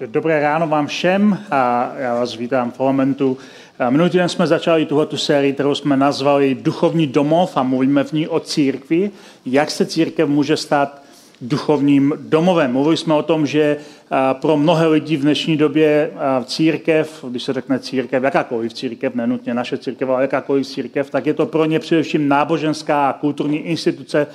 Dobré ráno vám všem a já vás vítám v Parlamentu. Minulý týden jsme začali tuhle sérii, kterou jsme nazvali Duchovní domov a mluvíme v ní o církvi. Jak se církev může stát duchovním domovem. Mluvili jsme o tom, že pro mnohé lidi v dnešní době církev, když se řekne církev, jakákoliv církev, nenutně naše církev, ale jakákoliv církev, tak je to pro ně především náboženská a kulturní instituce,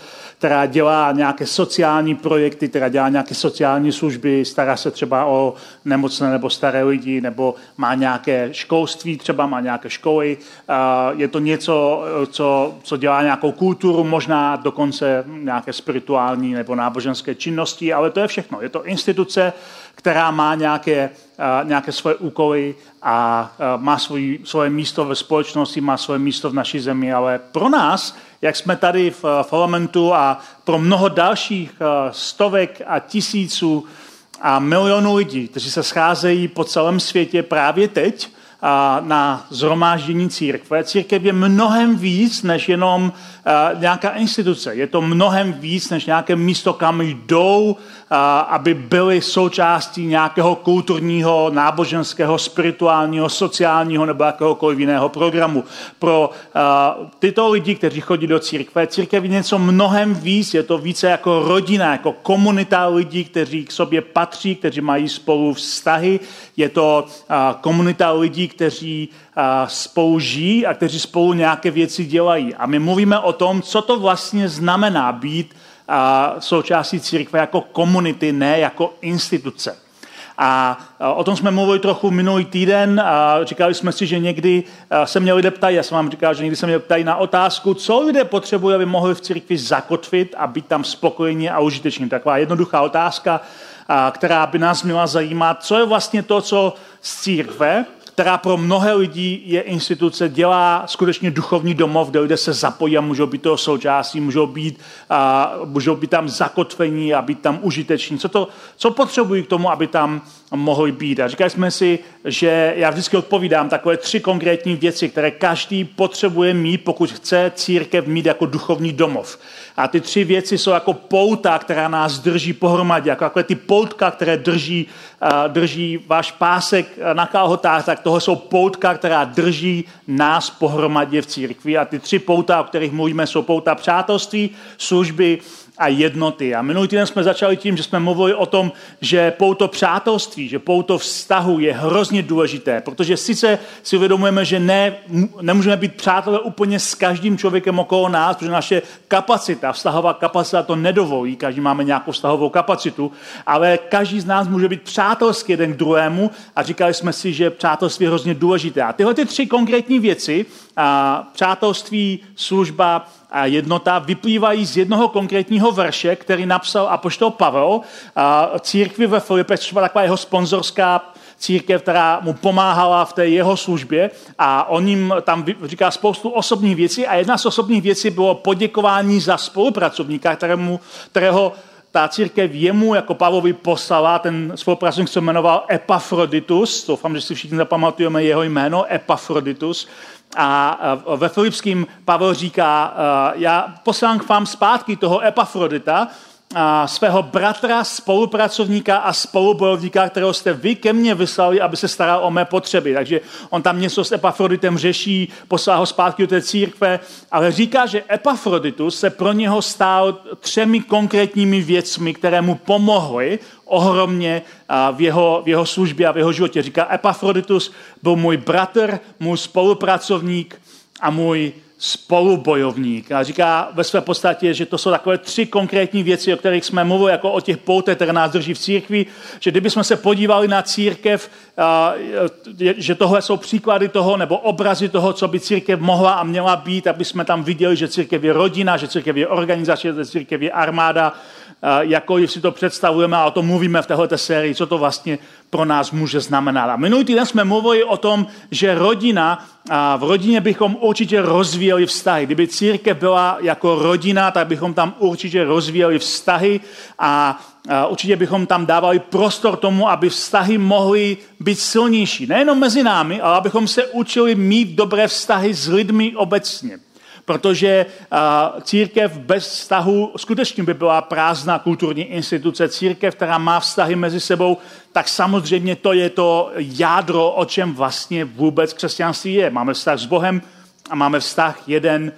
která dělá nějaké sociální projekty, která dělá nějaké sociální služby, stará se třeba o nemocné nebo staré lidi, nebo má nějaké školství, třeba má nějaké školy. Je to něco, co, co dělá nějakou kulturu, možná dokonce nějaké spirituální nebo náboženské činnosti, ale to je všechno. Je to instituce, která má nějaké, nějaké svoje úkoly a má svůj, svoje místo ve společnosti, má svoje místo v naší zemi, ale pro nás, jak jsme tady v parlamentu a pro mnoho dalších stovek a tisíců a milionů lidí, kteří se scházejí po celém světě právě teď, na zhromáždění církve. Církev je mnohem víc než jenom nějaká instituce. Je to mnohem víc než nějaké místo, kam jdou, aby byly součástí nějakého kulturního, náboženského, spirituálního, sociálního nebo jakéhokoliv jiného programu. Pro tyto lidi, kteří chodí do církve, církev je něco mnohem víc. Je to více jako rodina, jako komunita lidí, kteří k sobě patří, kteří mají spolu vztahy. Je to komunita lidí, kteří spolu žijí a kteří spolu nějaké věci dělají. A my mluvíme o tom, co to vlastně znamená být součástí církve jako komunity, ne jako instituce. A o tom jsme mluvili trochu minulý týden a říkali jsme si, že někdy se mě lidé ptají, já jsem vám říkal, že někdy se mě ptají na otázku, co lidé potřebují, aby mohli v církvi zakotvit a být tam spokojení a užiteční. Taková jednoduchá otázka, která by nás měla zajímat, co je vlastně to, co z církve, která pro mnohé lidi je instituce, dělá skutečně duchovní domov, kde lidé se zapojí a můžou být toho součástí, můžou být, a, můžou být tam zakotvení a být tam užiteční. Co, to, co potřebují k tomu, aby tam mohli být? A říkali jsme si, že já vždycky odpovídám takové tři konkrétní věci, které každý potřebuje mít, pokud chce církev mít jako duchovní domov. A ty tři věci jsou jako pouta, která nás drží pohromadě, jako takové ty poutka, které drží, drží váš pásek na kalhotách, tak toho jsou poutka, která drží nás pohromadě v církvi. A ty tři pouta, o kterých mluvíme, jsou pouta přátelství, služby a jednoty. A minulý týden jsme začali tím, že jsme mluvili o tom, že pouto přátelství, že pouto vztahu je hrozně důležité, protože sice si uvědomujeme, že ne, nemůžeme být přátelé úplně s každým člověkem okolo nás, protože naše kapacita, vztahová kapacita to nedovolí, každý máme nějakou vztahovou kapacitu, ale každý z nás může být přátelský jeden k druhému a říkali jsme si, že přátelství je hrozně důležité. A tyhle ty tři konkrétní věci, a přátelství, služba a jednota vyplývají z jednoho konkrétního verše, který napsal apoštol Pavel a církvi ve Filipech, což byla taková jeho sponzorská církev, která mu pomáhala v té jeho službě. A on jim tam říká spoustu osobních věcí a jedna z osobních věcí bylo poděkování za spolupracovníka, kterému, kterého ta církev jemu jako Pavlovi poslala, ten spolupracovník se jmenoval Epafroditus, doufám, že si všichni zapamatujeme jeho jméno, Epafroditus, a ve Filipským Pavel říká, já poslám k vám zpátky toho Epafrodita, svého bratra, spolupracovníka a spolubojovníka, kterého jste vy ke mně vyslali, aby se staral o mé potřeby. Takže on tam něco s Epafroditem řeší, poslá ho zpátky do té církve, ale říká, že Epafroditus se pro něho stál třemi konkrétními věcmi, které mu pomohly ohromně v jeho, v jeho službě a v jeho životě. Říká, Epafroditus byl můj bratr, můj spolupracovník a můj spolubojovník. A říká ve své podstatě, že to jsou takové tři konkrétní věci, o kterých jsme mluvili, jako o těch poutech, které nás drží v církvi, že kdybychom se podívali na církev, že tohle jsou příklady toho, nebo obrazy toho, co by církev mohla a měla být, aby jsme tam viděli, že církev je rodina, že církev je organizace, že církev je armáda, jakkoliv si to představujeme a o tom mluvíme v této sérii, co to vlastně pro nás může znamenat. A minulý týden jsme mluvili o tom, že rodina, a v rodině bychom určitě rozvíjeli vztahy. Kdyby církev byla jako rodina, tak bychom tam určitě rozvíjeli vztahy a určitě bychom tam dávali prostor tomu, aby vztahy mohly být silnější. Nejenom mezi námi, ale abychom se učili mít dobré vztahy s lidmi obecně. Protože církev bez vztahu skutečně by byla prázdná kulturní instituce. Církev, která má vztahy mezi sebou, tak samozřejmě to je to jádro, o čem vlastně vůbec křesťanství je. Máme vztah s Bohem a máme vztah jeden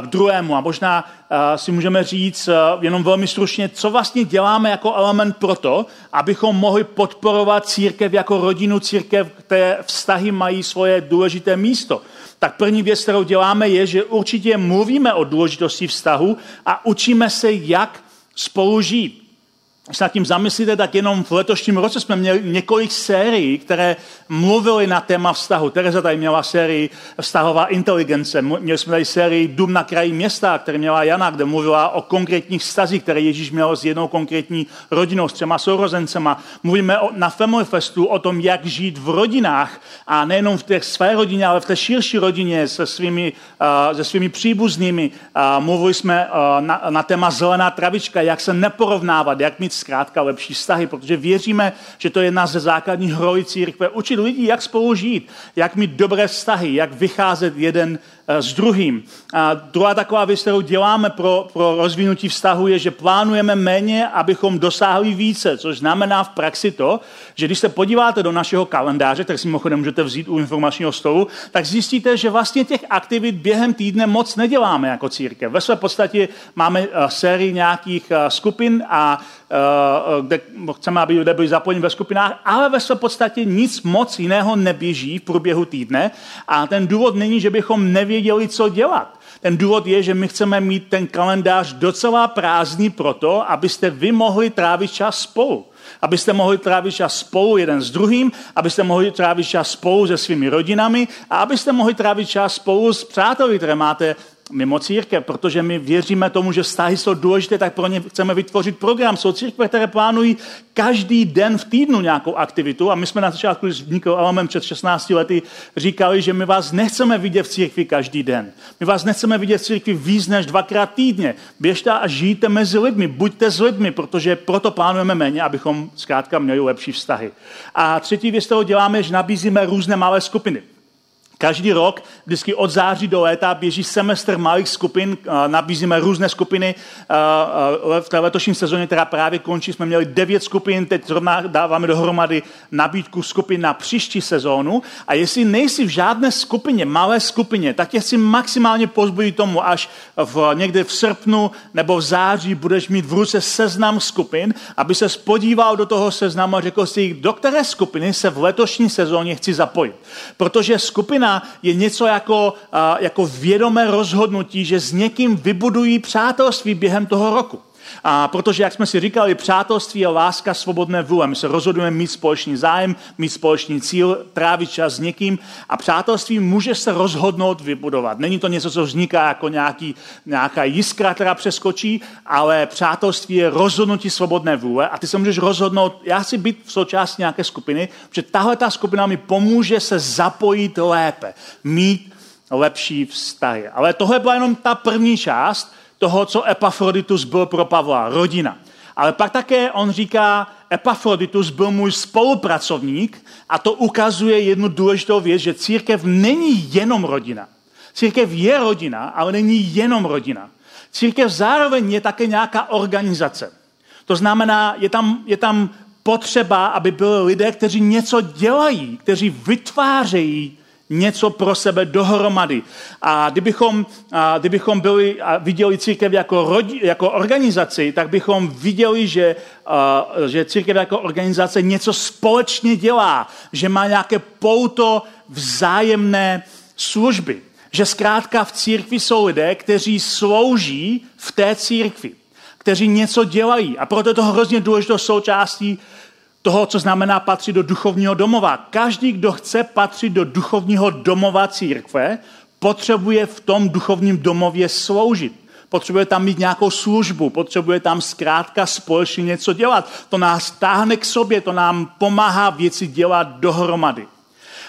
k druhému. A možná si můžeme říct jenom velmi stručně, co vlastně děláme jako element pro to, abychom mohli podporovat církev jako rodinu církev, které vztahy mají svoje důležité místo. Tak první věc, kterou děláme, je, že určitě mluvíme o důležitosti vztahu a učíme se, jak spolu žít se nad tím zamyslíte, tak jenom v letošním roce jsme měli několik sérií, které mluvily na téma vztahu. Tereza tady měla sérii vztahová inteligence, měli jsme tady sérii Dům na kraji města, který měla Jana, kde mluvila o konkrétních vztazích, které Ježíš měl s jednou konkrétní rodinou, s třema sourozencema. Mluvíme o, na Family Festu o tom, jak žít v rodinách a nejenom v té své rodině, ale v té širší rodině se svými, uh, se svými příbuznými. Uh, mluvili jsme uh, na, na téma zelená travička, jak se neporovnávat, jak mít zkrátka lepší vztahy, protože věříme, že to je jedna ze základních rolí církve. Učit lidi, jak spolu žít, jak mít dobré vztahy, jak vycházet jeden s druhým. A druhá taková věc, kterou děláme pro, pro rozvinutí vztahu, je, že plánujeme méně, abychom dosáhli více, což znamená v praxi to, že když se podíváte do našeho kalendáře, tak si mimochodem můžete vzít u informačního stolu, tak zjistíte, že vlastně těch aktivit během týdne moc neděláme jako církev. Ve své podstatě máme uh, sérii nějakých uh, skupin a kde chceme, aby lidé byli zapojeni ve skupinách, ale ve své podstatě nic moc jiného neběží v průběhu týdne a ten důvod není, že bychom nevěděli, nevěděli, co dělat. Ten důvod je, že my chceme mít ten kalendář docela prázdný proto, abyste vy mohli trávit čas spolu. Abyste mohli trávit čas spolu jeden s druhým, abyste mohli trávit čas spolu se svými rodinami a abyste mohli trávit čas spolu s přáteli, které máte mimo církev, protože my věříme tomu, že vztahy jsou důležité, tak pro ně chceme vytvořit program. Jsou církve, které plánují každý den v týdnu nějakou aktivitu a my jsme na začátku, když vznikl element před 16 lety, říkali, že my vás nechceme vidět v církvi každý den. My vás nechceme vidět v církvi víc než dvakrát týdně. Běžte a žijte mezi lidmi, buďte s lidmi, protože proto plánujeme méně, abychom zkrátka měli lepší vztahy. A třetí věc, kterou děláme, že nabízíme různé malé skupiny. Každý rok, vždycky od září do léta, běží semestr malých skupin, nabízíme různé skupiny. V té letošní sezóně, která právě končí, jsme měli devět skupin, teď zrovna dáváme dohromady nabídku skupin na příští sezónu. A jestli nejsi v žádné skupině, malé skupině, tak tě si maximálně pozbudit tomu, až v, někde v srpnu nebo v září budeš mít v ruce seznam skupin, aby se podíval do toho seznamu a řekl si, do které skupiny se v letošní sezóně chci zapojit. Protože skupina je něco jako, jako vědomé rozhodnutí, že s někým vybudují přátelství během toho roku. A protože, jak jsme si říkali, přátelství je láska svobodné vůle. My se rozhodujeme mít společný zájem, mít společný cíl, trávit čas s někým a přátelství může se rozhodnout vybudovat. Není to něco, co vzniká jako nějaký, nějaká jiskra, která přeskočí, ale přátelství je rozhodnutí svobodné vůle a ty se můžeš rozhodnout, já chci být v součástí nějaké skupiny, protože tahle ta skupina mi pomůže se zapojit lépe, mít lepší vztahy. Ale tohle byla jenom ta první část, toho, co Epafroditus byl pro Pavla, rodina. Ale pak také on říká, Epafroditus byl můj spolupracovník a to ukazuje jednu důležitou věc, že církev není jenom rodina. Církev je rodina, ale není jenom rodina. Církev zároveň je také nějaká organizace. To znamená, je tam, je tam potřeba, aby byli lidé, kteří něco dělají, kteří vytvářejí něco pro sebe dohromady. A kdybychom, a kdybychom byli a viděli církev jako, rodi, jako organizaci, tak bychom viděli, že, a, že církev jako organizace něco společně dělá, že má nějaké pouto vzájemné služby. Že zkrátka v církvi jsou lidé, kteří slouží v té církvi, kteří něco dělají. A proto je to hrozně důležitou součástí toho, co znamená patřit do duchovního domova. Každý, kdo chce patřit do duchovního domova církve, potřebuje v tom duchovním domově sloužit. Potřebuje tam mít nějakou službu, potřebuje tam zkrátka společně něco dělat. To nás táhne k sobě, to nám pomáhá věci dělat dohromady.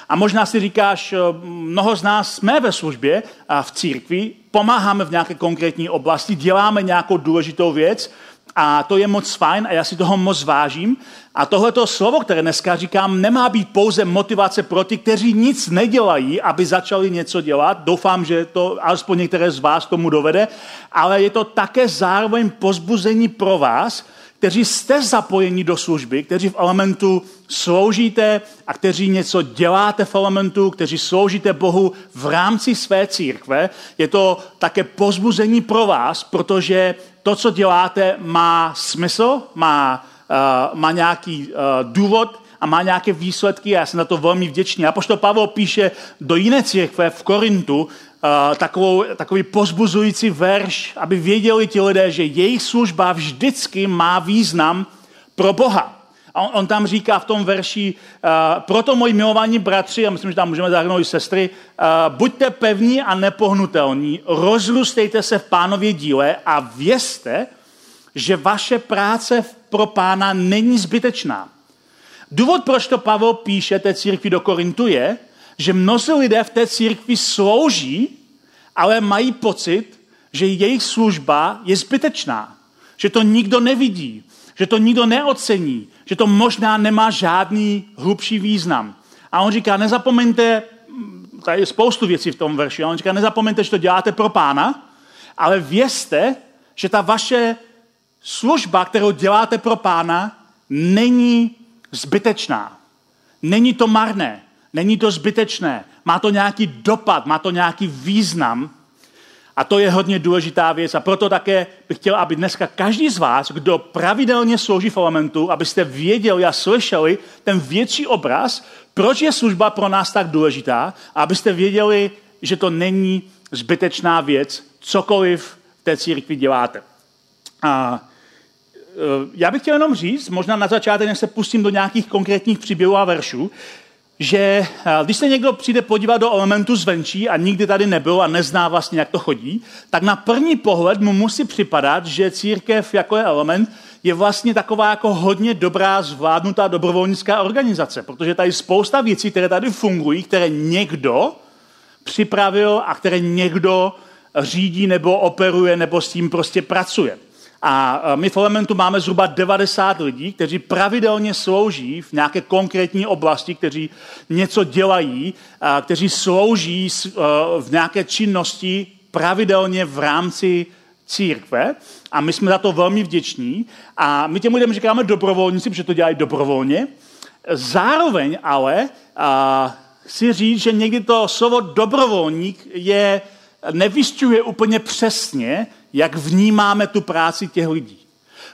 A možná si říkáš, mnoho z nás jsme ve službě a v církvi, pomáháme v nějaké konkrétní oblasti, děláme nějakou důležitou věc, a to je moc fajn a já si toho moc vážím. A tohleto slovo, které dneska říkám, nemá být pouze motivace pro ty, kteří nic nedělají, aby začali něco dělat. Doufám, že to alespoň některé z vás tomu dovede, ale je to také zároveň pozbuzení pro vás, kteří jste zapojeni do služby, kteří v elementu sloužíte a kteří něco děláte v elementu, kteří sloužíte Bohu v rámci své církve. Je to také pozbuzení pro vás, protože to, co děláte, má smysl, má, uh, má nějaký uh, důvod a má nějaké výsledky. Já jsem na to velmi vděčný. A pošto Pavel píše do jiné církve v Korintu, takovou, takový pozbuzující verš, aby věděli ti lidé, že jejich služba vždycky má význam pro Boha. A on, on tam říká v tom verši, uh, proto moji milovaní bratři, a myslím, že tam můžeme zahrnout i sestry, uh, buďte pevní a nepohnutelní, rozrůstejte se v pánově díle a vězte, že vaše práce pro pána není zbytečná. Důvod, proč to Pavel píše té církvi do Korintu je, že mnozí lidé v té církvi slouží, ale mají pocit, že jejich služba je zbytečná. Že to nikdo nevidí, že to nikdo neocení, že to možná nemá žádný hlubší význam. A on říká, nezapomeňte, tady je spoustu věcí v tom verši, a on říká, nezapomeňte, že to děláte pro pána, ale vězte, že ta vaše služba, kterou děláte pro pána, není zbytečná. Není to marné. Není to zbytečné. Má to nějaký dopad, má to nějaký význam. A to je hodně důležitá věc. A proto také bych chtěl, aby dneska každý z vás, kdo pravidelně slouží v elementu, abyste věděli a slyšeli ten větší obraz, proč je služba pro nás tak důležitá, a abyste věděli, že to není zbytečná věc, cokoliv v té církvi děláte. A e, já bych chtěl jenom říct, možná na začátek, než se pustím do nějakých konkrétních příběhů a veršů, že eh, když se někdo přijde podívat do elementu zvenčí a nikdy tady nebyl a nezná vlastně, jak to chodí, tak na první pohled mu musí připadat, že církev jako je element je vlastně taková jako hodně dobrá, zvládnutá dobrovolnická organizace, protože tady spousta věcí, které tady fungují, které někdo připravil a které někdo řídí nebo operuje nebo s tím prostě pracuje. A my v Elementu máme zhruba 90 lidí, kteří pravidelně slouží v nějaké konkrétní oblasti, kteří něco dělají, kteří slouží v nějaké činnosti pravidelně v rámci církve a my jsme za to velmi vděční a my těm lidem říkáme dobrovolníci, protože to dělají dobrovolně. Zároveň ale chci říct, že někdy to slovo dobrovolník je, nevystřuje úplně přesně, jak vnímáme tu práci těch lidí.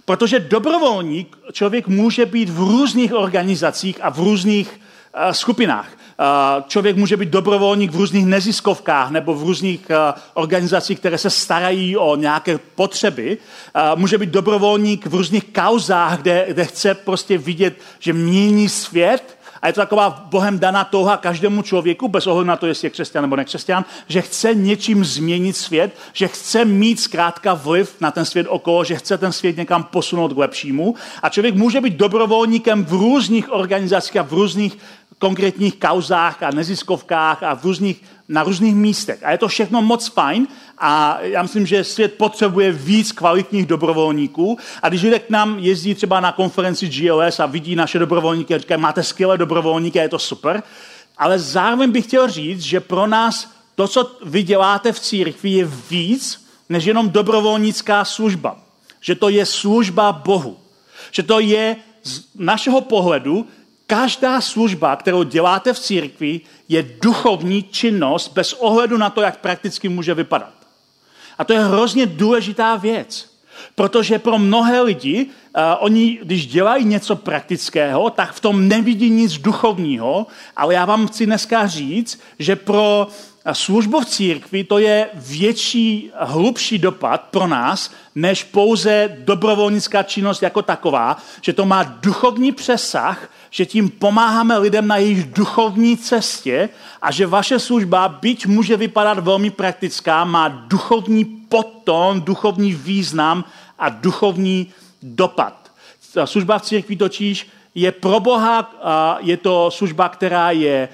Protože dobrovolník člověk může být v různých organizacích a v různých uh, skupinách. Uh, člověk může být dobrovolník v různých neziskovkách nebo v různých uh, organizacích, které se starají o nějaké potřeby. Může být dobrovolník v různých kauzách, kde, kde chce prostě vidět, že mění svět a je to taková Bohem daná touha každému člověku, bez ohledu na to, jestli je křesťan nebo nekřesťan, že chce něčím změnit svět, že chce mít zkrátka vliv na ten svět okolo, že chce ten svět někam posunout k lepšímu. A člověk může být dobrovolníkem v různých organizacích a v různých konkrétních kauzách a neziskovkách a v různých, na různých místech. A je to všechno moc fajn a já myslím, že svět potřebuje víc kvalitních dobrovolníků. A když lidé k nám jezdí třeba na konferenci GLS a vidí naše dobrovolníky a říkají, máte skvělé dobrovolníky je to super, ale zároveň bych chtěl říct, že pro nás to, co vy děláte v církvi, je víc než jenom dobrovolnická služba. Že to je služba Bohu. Že to je z našeho pohledu Každá služba, kterou děláte v církvi, je duchovní činnost bez ohledu na to, jak prakticky může vypadat. A to je hrozně důležitá věc. Protože pro mnohé lidi, uh, oni, když dělají něco praktického, tak v tom nevidí nic duchovního, ale já vám chci dneska říct, že pro službu v církvi to je větší, hlubší dopad pro nás, než pouze dobrovolnická činnost jako taková, že to má duchovní přesah, že tím pomáháme lidem na jejich duchovní cestě a že vaše služba, byť může vypadat velmi praktická, má duchovní potom, duchovní význam a duchovní dopad. Služba v církvi totiž je pro Boha, je to služba, která je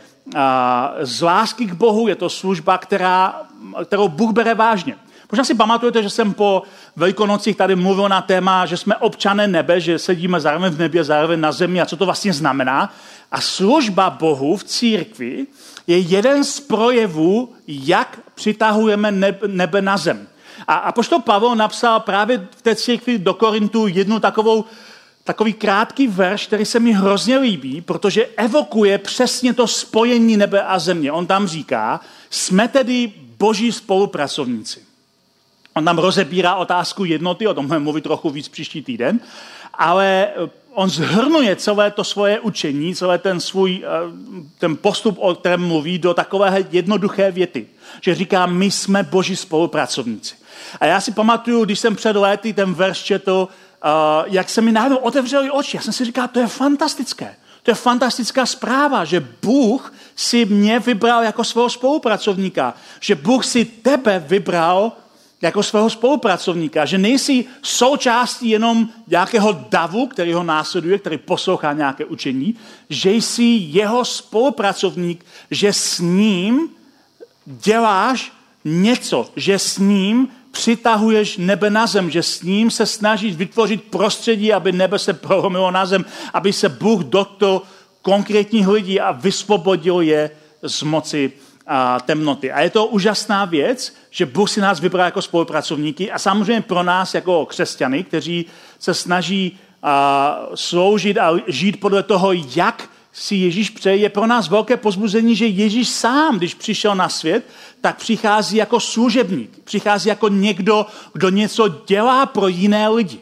z lásky k Bohu, je to služba, která, kterou Bůh bere vážně. Možná si pamatujete, že jsem po Velikonocích tady mluvil na téma, že jsme občané nebe, že sedíme zároveň v nebě, zároveň na zemi a co to vlastně znamená. A služba Bohu v církvi je jeden z projevů, jak přitahujeme nebe na zem. A, pošto Pavel napsal právě v té církvi do Korintu jednu takovou takový krátký verš, který se mi hrozně líbí, protože evokuje přesně to spojení nebe a země. On tam říká, jsme tedy boží spolupracovníci. On tam rozebírá otázku jednoty, o tom budeme mluvit trochu víc příští týden, ale eh, on zhrnuje celé to svoje učení, celé ten svůj eh, ten postup, o kterém mluví, do takové jednoduché věty. Že říká, my jsme boží spolupracovníci. A já si pamatuju, když jsem před léty ten verš četl, uh, jak se mi najednou otevřeli oči. Já jsem si říkal, to je fantastické. To je fantastická zpráva, že Bůh si mě vybral jako svého spolupracovníka. Že Bůh si tebe vybral jako svého spolupracovníka. Že nejsi součástí jenom nějakého davu, který ho následuje, který poslouchá nějaké učení. Že jsi jeho spolupracovník, že s ním děláš něco, že s ním přitahuješ nebe na zem, že s ním se snažíš vytvořit prostředí, aby nebe se prolomilo na zem, aby se Bůh dotkl konkrétních lidí a vysvobodil je z moci a temnoty. A je to úžasná věc, že Bůh si nás vybral jako spolupracovníky a samozřejmě pro nás jako křesťany, kteří se snaží a, sloužit a žít podle toho, jak si Ježíš přeje, je pro nás velké pozbuzení, že Ježíš sám, když přišel na svět, tak přichází jako služebník. Přichází jako někdo, kdo něco dělá pro jiné lidi.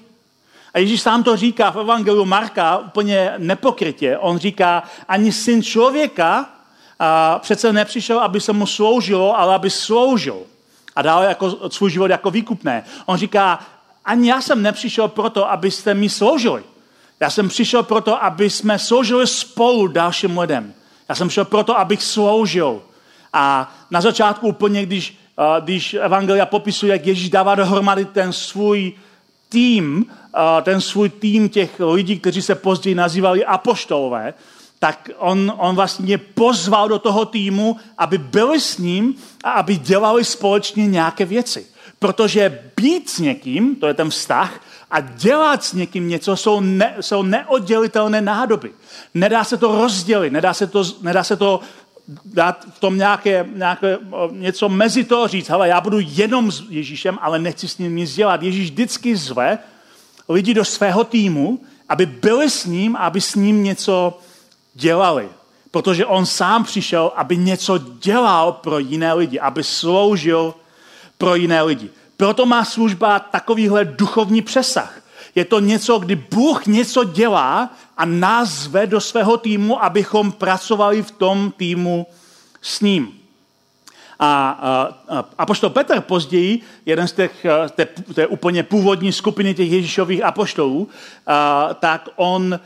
A Ježíš sám to říká v Evangeliu Marka úplně nepokrytě. On říká, ani syn člověka a přece nepřišel, aby se mu sloužilo, ale aby sloužil. A dal jako, svůj život jako výkupné. On říká, ani já jsem nepřišel proto, abyste mi sloužili. Já jsem přišel proto, aby jsme sloužili spolu dalším lidem. Já jsem přišel proto, abych sloužil. A na začátku úplně, když, když Evangelia popisuje, jak Ježíš dává dohromady ten svůj tým, ten svůj tým těch lidí, kteří se později nazývali apoštolové, tak on, on vlastně pozval do toho týmu, aby byli s ním a aby dělali společně nějaké věci. Protože být s někým, to je ten vztah, a dělat s někým něco jsou, ne, jsou neoddělitelné nádoby. Nedá se to rozdělit, nedá se to, nedá se to dát v tom nějaké, nějaké něco mezi to říct, hele, já budu jenom s Ježíšem, ale nechci s ním nic dělat. Ježíš vždycky zve lidi do svého týmu, aby byli s ním, aby s ním něco dělali. Protože on sám přišel, aby něco dělal pro jiné lidi, aby sloužil pro jiné lidi. Proto má služba takovýhle duchovní přesah. Je to něco, kdy Bůh něco dělá a nás zve do svého týmu, abychom pracovali v tom týmu s ním. A, a, a poštol Petr později, jeden z těch, té, té úplně původní skupiny těch Ježíšových apoštolů, a, tak on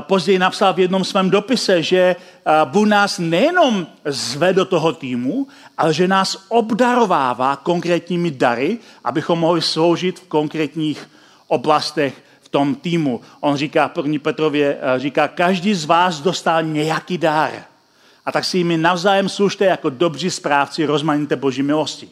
později napsal v jednom svém dopise, že Bůh nás nejenom zve do toho týmu, ale že nás obdarovává konkrétními dary, abychom mohli sloužit v konkrétních oblastech v tom týmu. On říká, první Petrově říká, každý z vás dostal nějaký dar. A tak si jimi navzájem služte jako dobří správci rozmanité boží milosti.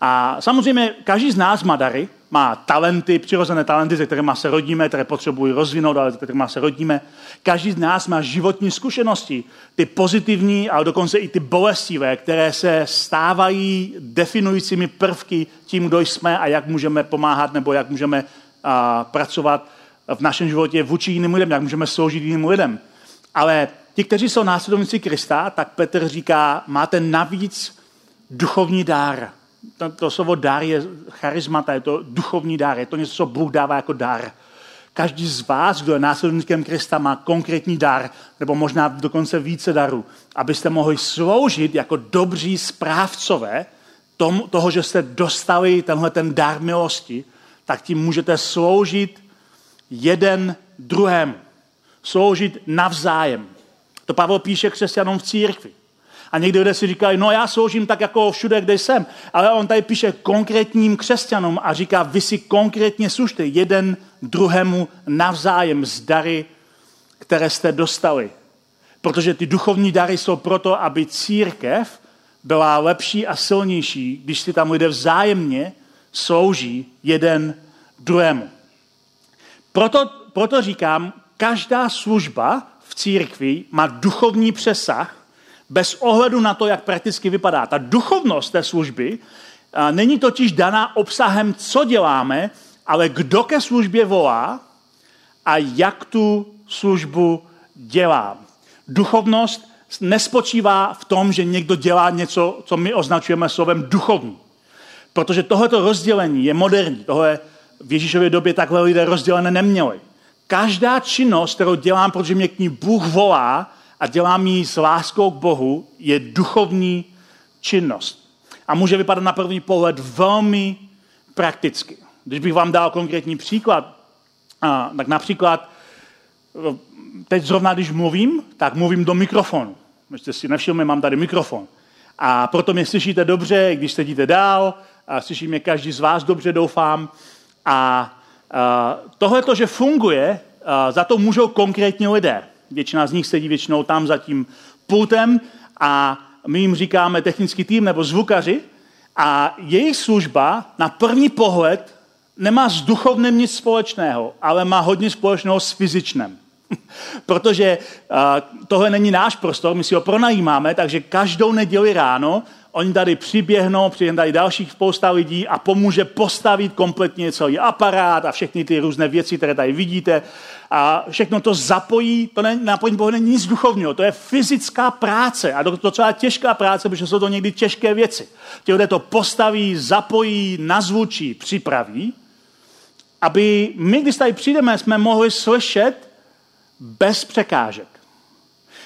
A samozřejmě každý z nás má dary, má talenty, přirozené talenty, se kterými se rodíme, které potřebují rozvinout, ale se kterými se rodíme. Každý z nás má životní zkušenosti, ty pozitivní, ale dokonce i ty bolestivé, které se stávají definujícími prvky tím, kdo jsme a jak můžeme pomáhat nebo jak můžeme a, pracovat v našem životě vůči jiným lidem, jak můžeme sloužit jiným lidem. Ale ti, kteří jsou následovníci Krista, tak Petr říká, máte navíc duchovní dár to, to slovo dar je charismata, je to duchovní dar, je to něco, co Bůh dává jako dar. Každý z vás, kdo je následníkem Krista, má konkrétní dar, nebo možná dokonce více darů, abyste mohli sloužit jako dobří správcové tom, toho, že jste dostali tenhle ten dar milosti, tak tím můžete sloužit jeden druhému. Sloužit navzájem. To Pavel píše křesťanům v církvi. A někdy lidé si říkají, no já sloužím tak jako všude, kde jsem. Ale on tady píše konkrétním křesťanům a říká, vy si konkrétně služte jeden druhému navzájem z dary, které jste dostali. Protože ty duchovní dary jsou proto, aby církev byla lepší a silnější, když si tam lidé vzájemně slouží jeden druhému. Proto, proto říkám, každá služba církvi má duchovní přesah, bez ohledu na to, jak prakticky vypadá. Ta duchovnost té služby není totiž daná obsahem, co děláme, ale kdo ke službě volá a jak tu službu dělá. Duchovnost nespočívá v tom, že někdo dělá něco, co my označujeme slovem duchovní. Protože tohleto rozdělení je moderní. Tohle v Ježíšově době takhle lidé rozdělené neměli. Každá činnost, kterou dělám, protože mě k ní Bůh volá a dělám ji s láskou k Bohu, je duchovní činnost. A může vypadat na první pohled velmi prakticky. Když bych vám dal konkrétní příklad, tak například teď zrovna, když mluvím, tak mluvím do mikrofonu. Jste si nevšimli, mám tady mikrofon. A proto mě slyšíte dobře, když sedíte dál, a slyší mě každý z vás dobře, doufám. A tohle to, že funguje, a za to můžou konkrétní lidé. Většina z nich sedí většinou tam za tím pultem a my jim říkáme technický tým nebo zvukaři a jejich služba na první pohled nemá s duchovným nic společného, ale má hodně společného s fyzičným. Protože uh, tohle není náš prostor, my si ho pronajímáme, takže každou neděli ráno oni tady přiběhnou, tady dalších spousta lidí a pomůže postavit kompletně celý aparát a všechny ty různé věci, které tady vidíte. A všechno to zapojí, to ne, napojení Bohu není nic duchovního, to je fyzická práce a to docela těžká práce, protože jsou to někdy těžké věci. Ti lidé to postaví, zapojí, nazvučí, připraví, aby my, když tady přijdeme, jsme mohli slyšet bez překážek.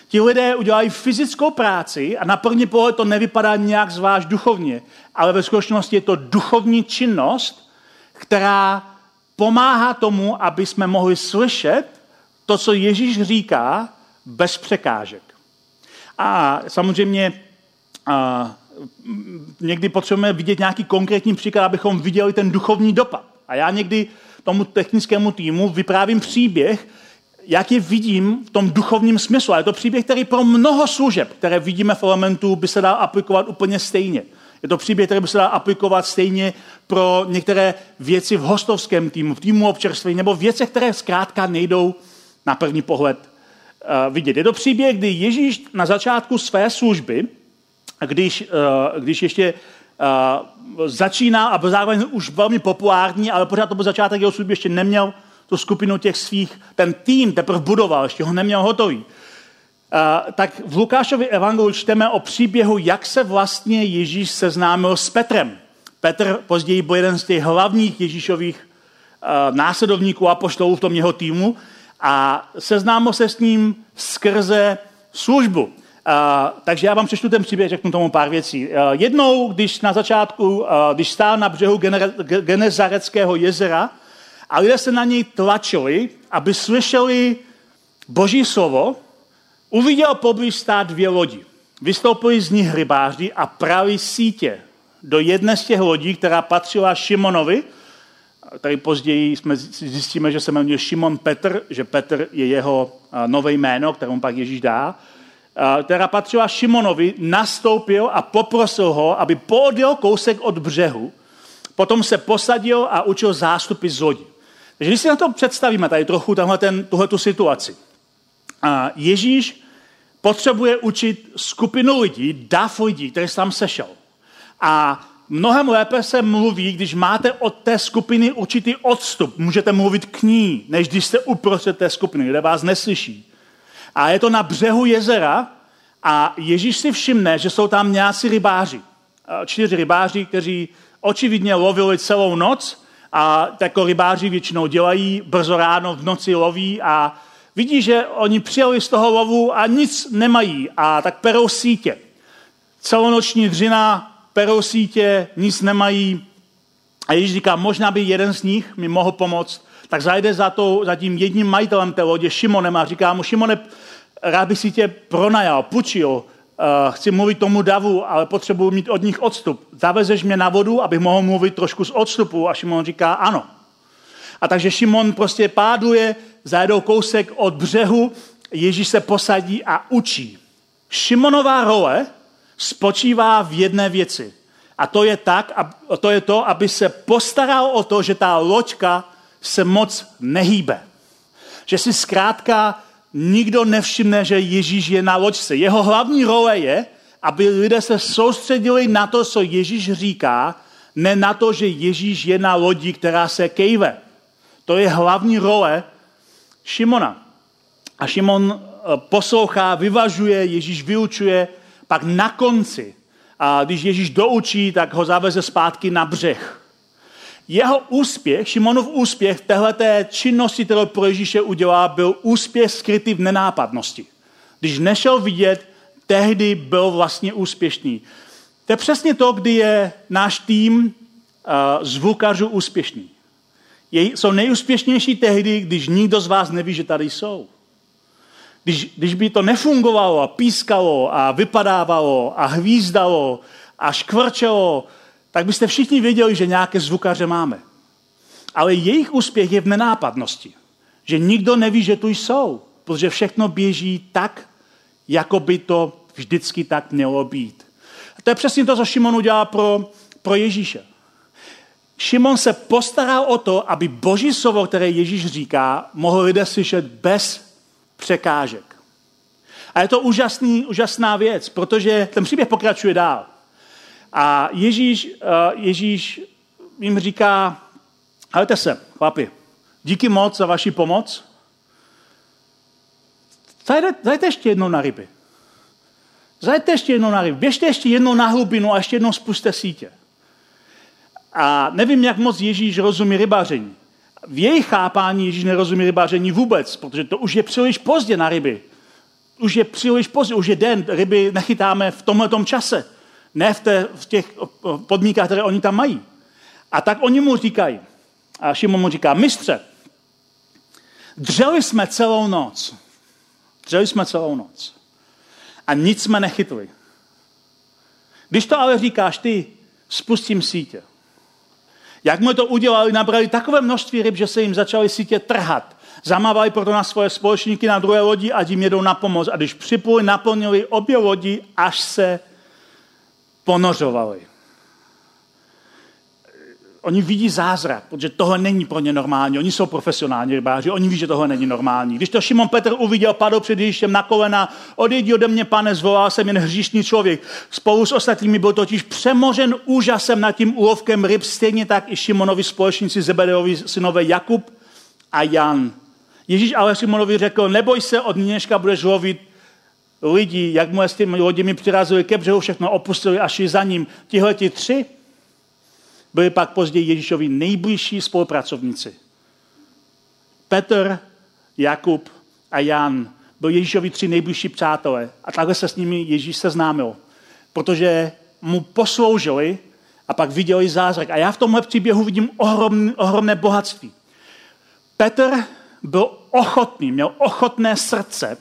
Ti lidé udělají fyzickou práci a na první pohled to nevypadá nějak zvlášť duchovně, ale ve skutečnosti je to duchovní činnost, která pomáhá tomu, aby jsme mohli slyšet to, co Ježíš říká, bez překážek. A samozřejmě a, někdy potřebujeme vidět nějaký konkrétní příklad, abychom viděli ten duchovní dopad. A já někdy tomu technickému týmu vyprávím příběh, jak je vidím v tom duchovním smyslu. A je to příběh, který pro mnoho služeb, které vidíme v elementu, by se dal aplikovat úplně stejně. Je to příběh, který by se dal aplikovat stejně pro některé věci v hostovském týmu, v týmu občerstvení, nebo věci, které zkrátka nejdou na první pohled uh, vidět. Je to příběh, kdy Ježíš na začátku své služby, když, uh, když ještě uh, začíná a byl zároveň už velmi populární, ale pořád to byl začátek jeho služby, ještě neměl tu skupinu těch svých, ten tým teprve budoval, ještě ho neměl hotový. Uh, tak v Lukášovi evangeliu čteme o příběhu, jak se vlastně Ježíš seznámil s Petrem. Petr později byl jeden z těch hlavních Ježíšových uh, následovníků a poštolů v tom jeho týmu a seznámil se s ním skrze službu. Uh, takže já vám přečtu ten příběh, řeknu tomu pár věcí. Jednou, když na začátku, když stál na břehu Genezareckého jezera, a lidé se na něj tlačili, aby slyšeli boží slovo, uviděl poblíž stát dvě lodi. Vystoupili z nich rybáři a prali sítě do jedné z těch lodí, která patřila Šimonovi. Tady později jsme zjistíme, že se jmenuje Šimon Petr, že Petr je jeho nové jméno, kterému pak Ježíš dá. Která patřila Šimonovi, nastoupil a poprosil ho, aby podjel kousek od břehu. Potom se posadil a učil zástupy z lodi. Takže když si na to představíme tady trochu tenhle ten, situaci. A Ježíš potřebuje učit skupinu lidí, dav lidí, který se tam sešel. A mnohem lépe se mluví, když máte od té skupiny určitý odstup. Můžete mluvit k ní, než když jste uprostřed té skupiny, kde vás neslyší. A je to na břehu jezera a Ježíš si všimne, že jsou tam nějací rybáři. Čtyři rybáři, kteří očividně lovili celou noc a jako rybáři většinou dělají, brzo ráno v noci loví a vidí, že oni přijeli z toho lovu a nic nemají a tak perou sítě. Celonoční dřina, perou sítě, nic nemají a Ježíš říká, možná by jeden z nich mi mohl pomoct, tak zajde za, to, za tím jedním majitelem té lodě, Šimonem, a říká mu, Šimone, rád bych si tě pronajal, pučil, chci mluvit tomu davu, ale potřebuji mít od nich odstup. Zavezeš mě na vodu, abych mohl mluvit trošku z odstupu? A Šimon říká ano. A takže Šimon prostě páduje, zajedou kousek od břehu, Ježíš se posadí a učí. Šimonová role spočívá v jedné věci. A to je tak, a to je to, aby se postaral o to, že ta loďka se moc nehýbe. Že si zkrátka nikdo nevšimne, že Ježíš je na loďce. Jeho hlavní role je, aby lidé se soustředili na to, co Ježíš říká, ne na to, že Ježíš je na lodi, která se kejve. To je hlavní role Šimona. A Šimon eh, poslouchá, vyvažuje, Ježíš vyučuje, pak na konci, a když Ježíš doučí, tak ho zaveze zpátky na břeh. Jeho úspěch, Šimonův úspěch v téhleté činnosti, kterou pro Ježíše udělá, byl úspěch skrytý v nenápadnosti. Když nešel vidět, tehdy byl vlastně úspěšný. To je přesně to, kdy je náš tým uh, zvukařů úspěšný. Je, jsou nejúspěšnější tehdy, když nikdo z vás neví, že tady jsou. Když, když by to nefungovalo a pískalo a vypadávalo a hvízdalo a škvrčelo, tak byste všichni věděli, že nějaké zvukaře máme. Ale jejich úspěch je v nenápadnosti. Že nikdo neví, že tu jsou, protože všechno běží tak, jako by to vždycky tak mělo být. A to je přesně to, co Šimon udělal pro, pro Ježíše. Šimon se postaral o to, aby boží slovo, které Ježíš říká, mohl lidé slyšet bez překážek. A je to úžasný, úžasná věc, protože ten příběh pokračuje dál. A Ježíš, eh, Ježíš jim říká, hejte se, chlapi, díky moc za vaši pomoc. Zajte ještě jednou na ryby. Zajte ještě jednou na ryby. Běžte ještě jednou na hlubinu a ještě jednou spuste sítě. A nevím, jak moc Ježíš rozumí rybaření. V jejich chápání Ježíš nerozumí rybaření vůbec, protože to už je příliš pozdě na ryby. Už je příliš pozdě, už je den, ryby nechytáme v tomhle čase. Ne v, té, v těch podmínkách, které oni tam mají. A tak oni mu říkají, a Šimon mu říká, mistře, dřeli jsme celou noc. Dřeli jsme celou noc. A nic jsme nechytli. Když to ale říkáš ty, spustím sítě. Jak mu to udělali, nabrali takové množství ryb, že se jim začaly sítě trhat. Zamávali proto na svoje společníky na druhé lodi a jim jedou na pomoc. A když připluli, naplnili obě lodi, až se ponořovali. Oni vidí zázrak, protože tohle není pro ně normální. Oni jsou profesionální rybáři, oni ví, že tohle není normální. Když to Šimon Petr uviděl, padl před Ježíšem na kolena, odejdi ode mě, pane, zvolal jsem jen hříšný člověk. Spolu s ostatními byl totiž přemožen úžasem nad tím úlovkem ryb, stejně tak i Šimonovi společníci Zebedeovi synové Jakub a Jan. Ježíš ale Šimonovi řekl, neboj se, od dneška budeš lovit lidi, jak mu s těmi loděmi přirazili ke břehu, všechno opustili a šli za ním. Tihle ti tři byli pak později Ježíšovi nejbližší spolupracovníci. Petr, Jakub a Jan byl Ježíšovi tři nejbližší přátelé a takhle se s nimi Ježíš seznámil, protože mu posloužili a pak viděli zázrak. A já v tomhle příběhu vidím ohromné, ohromné bohatství. Petr byl ochotný, měl ochotné srdce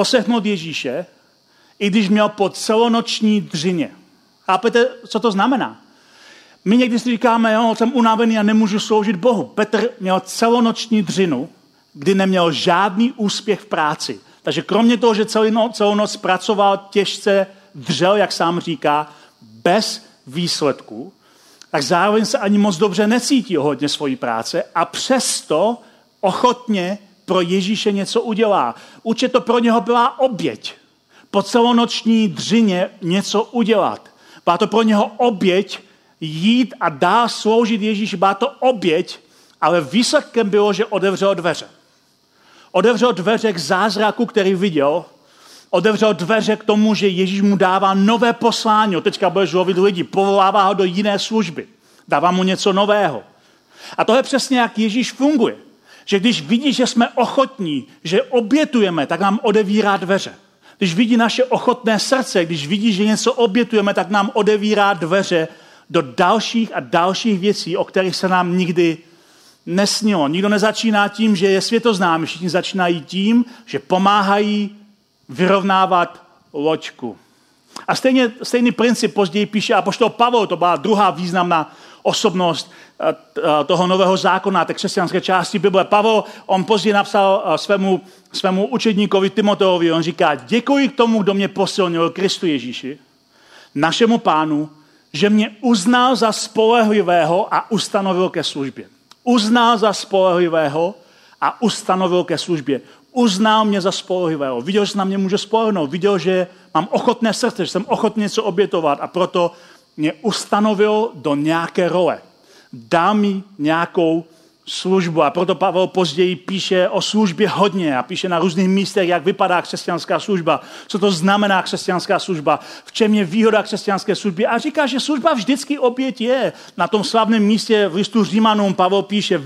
poslechnout Ježíše, i když měl po celonoční dřině. Chápete, co to znamená? My někdy si říkáme, jo, jsem unavený a nemůžu sloužit Bohu. Petr měl celonoční dřinu, kdy neměl žádný úspěch v práci. Takže kromě toho, že celý no, celou noc pracoval těžce, dřel, jak sám říká, bez výsledků, tak zároveň se ani moc dobře necítí hodně svojí práce a přesto ochotně pro Ježíše něco udělá. Určitě to pro něho byla oběť. Po celonoční dřině něco udělat. Byla to pro něho oběť jít a dá sloužit Ježíši. Byla to oběť, ale výsledkem bylo, že otevřel dveře. Otevřel dveře k zázraku, který viděl, otevřel dveře k tomu, že Ježíš mu dává nové poslání. Teďka budeš lovit lidi, povolává ho do jiné služby. Dává mu něco nového. A to je přesně, jak Ježíš funguje. Že když vidí, že jsme ochotní, že obětujeme, tak nám odevírá dveře. Když vidí naše ochotné srdce, když vidí, že něco obětujeme, tak nám odevírá dveře do dalších a dalších věcí, o kterých se nám nikdy nesnilo. Nikdo nezačíná tím, že je světoznámý, všichni začínají tím, že pomáhají vyrovnávat loďku. A stejně, stejný princip později píše apoštol Pavel, to byla druhá významná osobnost eh, eh, toho nového zákona, té křesťanské části Bible. Pavel, on později napsal eh, svému, svému učedníkovi Timoteovi, on říká, děkuji k tomu, kdo mě posilnil Kristu Ježíši, našemu pánu, že mě uznal za spolehlivého a ustanovil ke službě. Uznal za spolehlivého a ustanovil ke službě. Uznal mě za spolehlivého. Viděl, že na mě může spolehnout. Viděl, že mám ochotné srdce, že jsem ochotný něco obětovat a proto mě ustanovil do nějaké role. Dá mi nějakou službu. A proto Pavel později píše o službě hodně a píše na různých místech, jak vypadá křesťanská služba, co to znamená křesťanská služba, v čem je výhoda křesťanské služby. A říká, že služba vždycky oběť je. Na tom slavném místě v listu Římanům Pavel píše,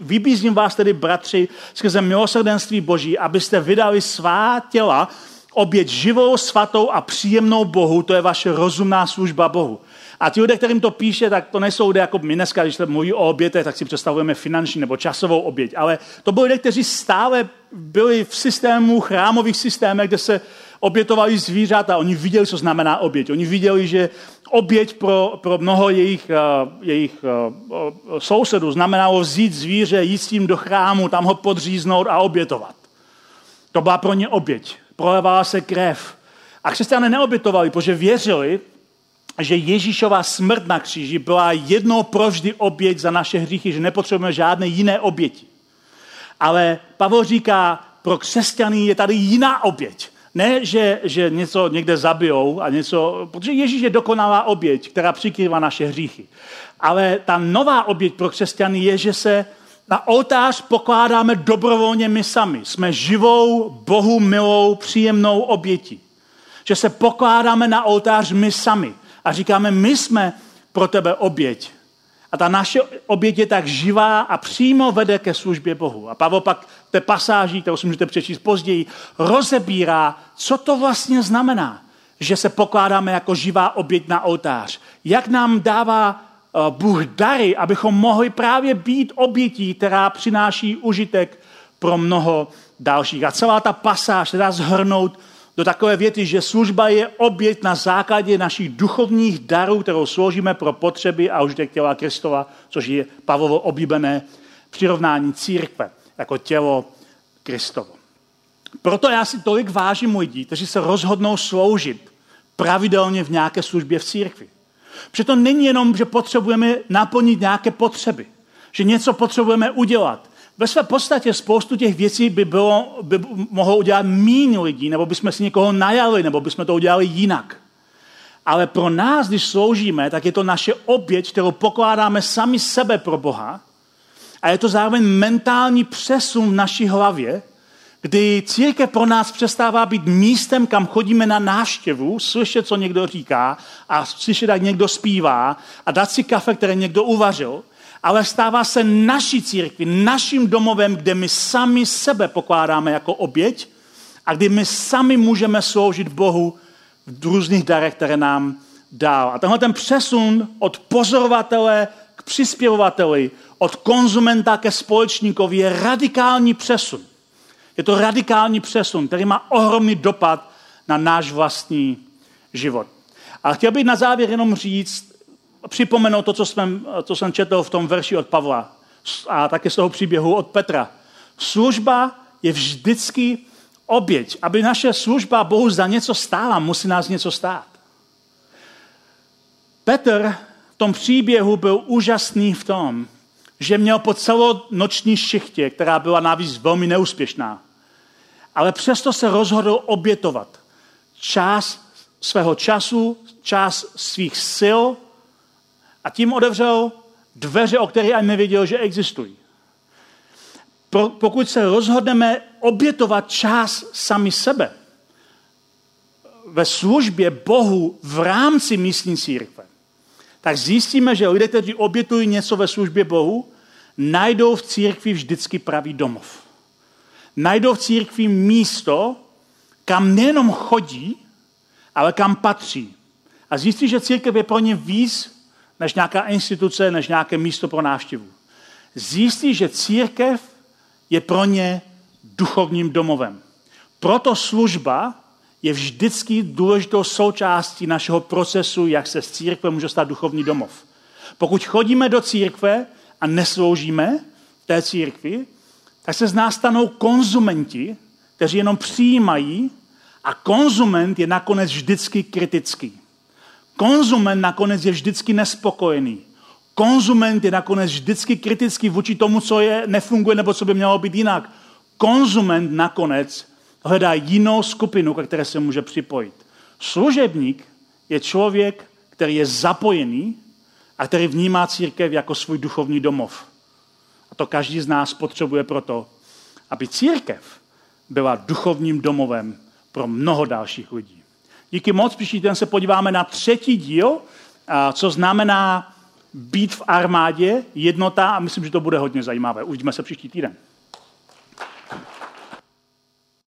vybízím vás tedy, bratři, skrze milosrdenství Boží, abyste vydali svá těla oběť živou, svatou a příjemnou Bohu, to je vaše rozumná služba Bohu. A ti lidé, kterým to píše, tak to nejsou lidé jako my dneska, když mluví o obětech, tak si představujeme finanční nebo časovou oběť. Ale to byli lidé, kteří stále byli v systému, chrámových systémech, kde se obětovali zvířata. Oni viděli, co znamená oběť. Oni viděli, že oběť pro, pro mnoho jejich, uh, jejich uh, sousedů znamenalo vzít zvíře, jít s tím do chrámu, tam ho podříznout a obětovat. To byla pro ně oběť. Prolevala se krev. A křesťané neobětovali, protože věřili, že Ježíšová smrt na kříži byla jednou provždy oběť za naše hříchy, že nepotřebujeme žádné jiné oběti. Ale Pavel říká, pro křesťany je tady jiná oběť. Ne, že, že něco někde zabijou, a něco, protože Ježíš je dokonalá oběť, která přikrývá naše hříchy. Ale ta nová oběť pro křesťany je, že se na oltář pokládáme dobrovolně my sami. Jsme živou, Bohu milou, příjemnou obětí. Že se pokládáme na oltář my sami a říkáme, my jsme pro tebe oběť. A ta naše oběť je tak živá a přímo vede ke službě Bohu. A Pavel pak v té pasáži, kterou si můžete přečíst později, rozebírá, co to vlastně znamená, že se pokládáme jako živá oběť na oltář. Jak nám dává eh, Bůh dary, abychom mohli právě být obětí, která přináší užitek pro mnoho dalších. A celá ta pasáž se dá zhrnout do takové věty, že služba je oběť na základě našich duchovních darů, kterou sloužíme pro potřeby a užitek těla Kristova, což je Pavlovo oblíbené přirovnání církve jako tělo Kristovo. Proto já si tolik vážím lidí, kteří se rozhodnou sloužit pravidelně v nějaké službě v církvi. Protože to není jenom, že potřebujeme naplnit nějaké potřeby, že něco potřebujeme udělat, ve své podstatě spoustu těch věcí by, bylo, by mohlo udělat méně lidí, nebo bychom si někoho najali, nebo bychom to udělali jinak. Ale pro nás, když sloužíme, tak je to naše oběť, kterou pokládáme sami sebe pro Boha. A je to zároveň mentální přesun v naší hlavě, kdy církev pro nás přestává být místem, kam chodíme na návštěvu, slyšet, co někdo říká a slyšet, jak někdo zpívá a dát si kafe, které někdo uvařil, ale stává se naší církvi, naším domovem, kde my sami sebe pokládáme jako oběť a kdy my sami můžeme sloužit Bohu v různých darech, které nám dál. A tenhle ten přesun od pozorovatele k přispěvovateli, od konzumenta ke společníkovi je radikální přesun. Je to radikální přesun, který má ohromný dopad na náš vlastní život. A chtěl bych na závěr jenom říct, připomenout to, co jsem, co jsem četl v tom verši od Pavla a také z toho příběhu od Petra. Služba je vždycky oběť. Aby naše služba Bohu za něco stála, musí nás něco stát. Petr v tom příběhu byl úžasný v tom, že měl po celou noční šichtě, která byla navíc velmi neúspěšná, ale přesto se rozhodl obětovat čas svého času, čas svých sil a tím odevřel dveře, o kterých ani nevěděl, že existují. Pokud se rozhodneme obětovat čas sami sebe ve službě Bohu v rámci místní církve, tak zjistíme, že lidé, kteří obětují něco ve službě Bohu, najdou v církvi vždycky pravý domov. Najdou v církvi místo, kam nejenom chodí, ale kam patří. A zjistí, že církev je pro ně víc než nějaká instituce, než nějaké místo pro návštěvu. Zjistí, že církev je pro ně duchovním domovem. Proto služba je vždycky důležitou součástí našeho procesu, jak se z církve může stát duchovní domov. Pokud chodíme do církve a nesloužíme té církvi, tak se z nás stanou konzumenti, kteří jenom přijímají a konzument je nakonec vždycky kritický. Konzument nakonec je vždycky nespokojený. Konzument je nakonec vždycky kritický vůči tomu, co je, nefunguje nebo co by mělo být jinak. Konzument nakonec hledá jinou skupinu, ke které se může připojit. Služebník je člověk, který je zapojený a který vnímá církev jako svůj duchovní domov. A to každý z nás potřebuje proto, aby církev byla duchovním domovem pro mnoho dalších lidí. Díky moc, příští den se podíváme na třetí díl, co znamená být v armádě, jednota a myslím, že to bude hodně zajímavé. Uvidíme se příští týden.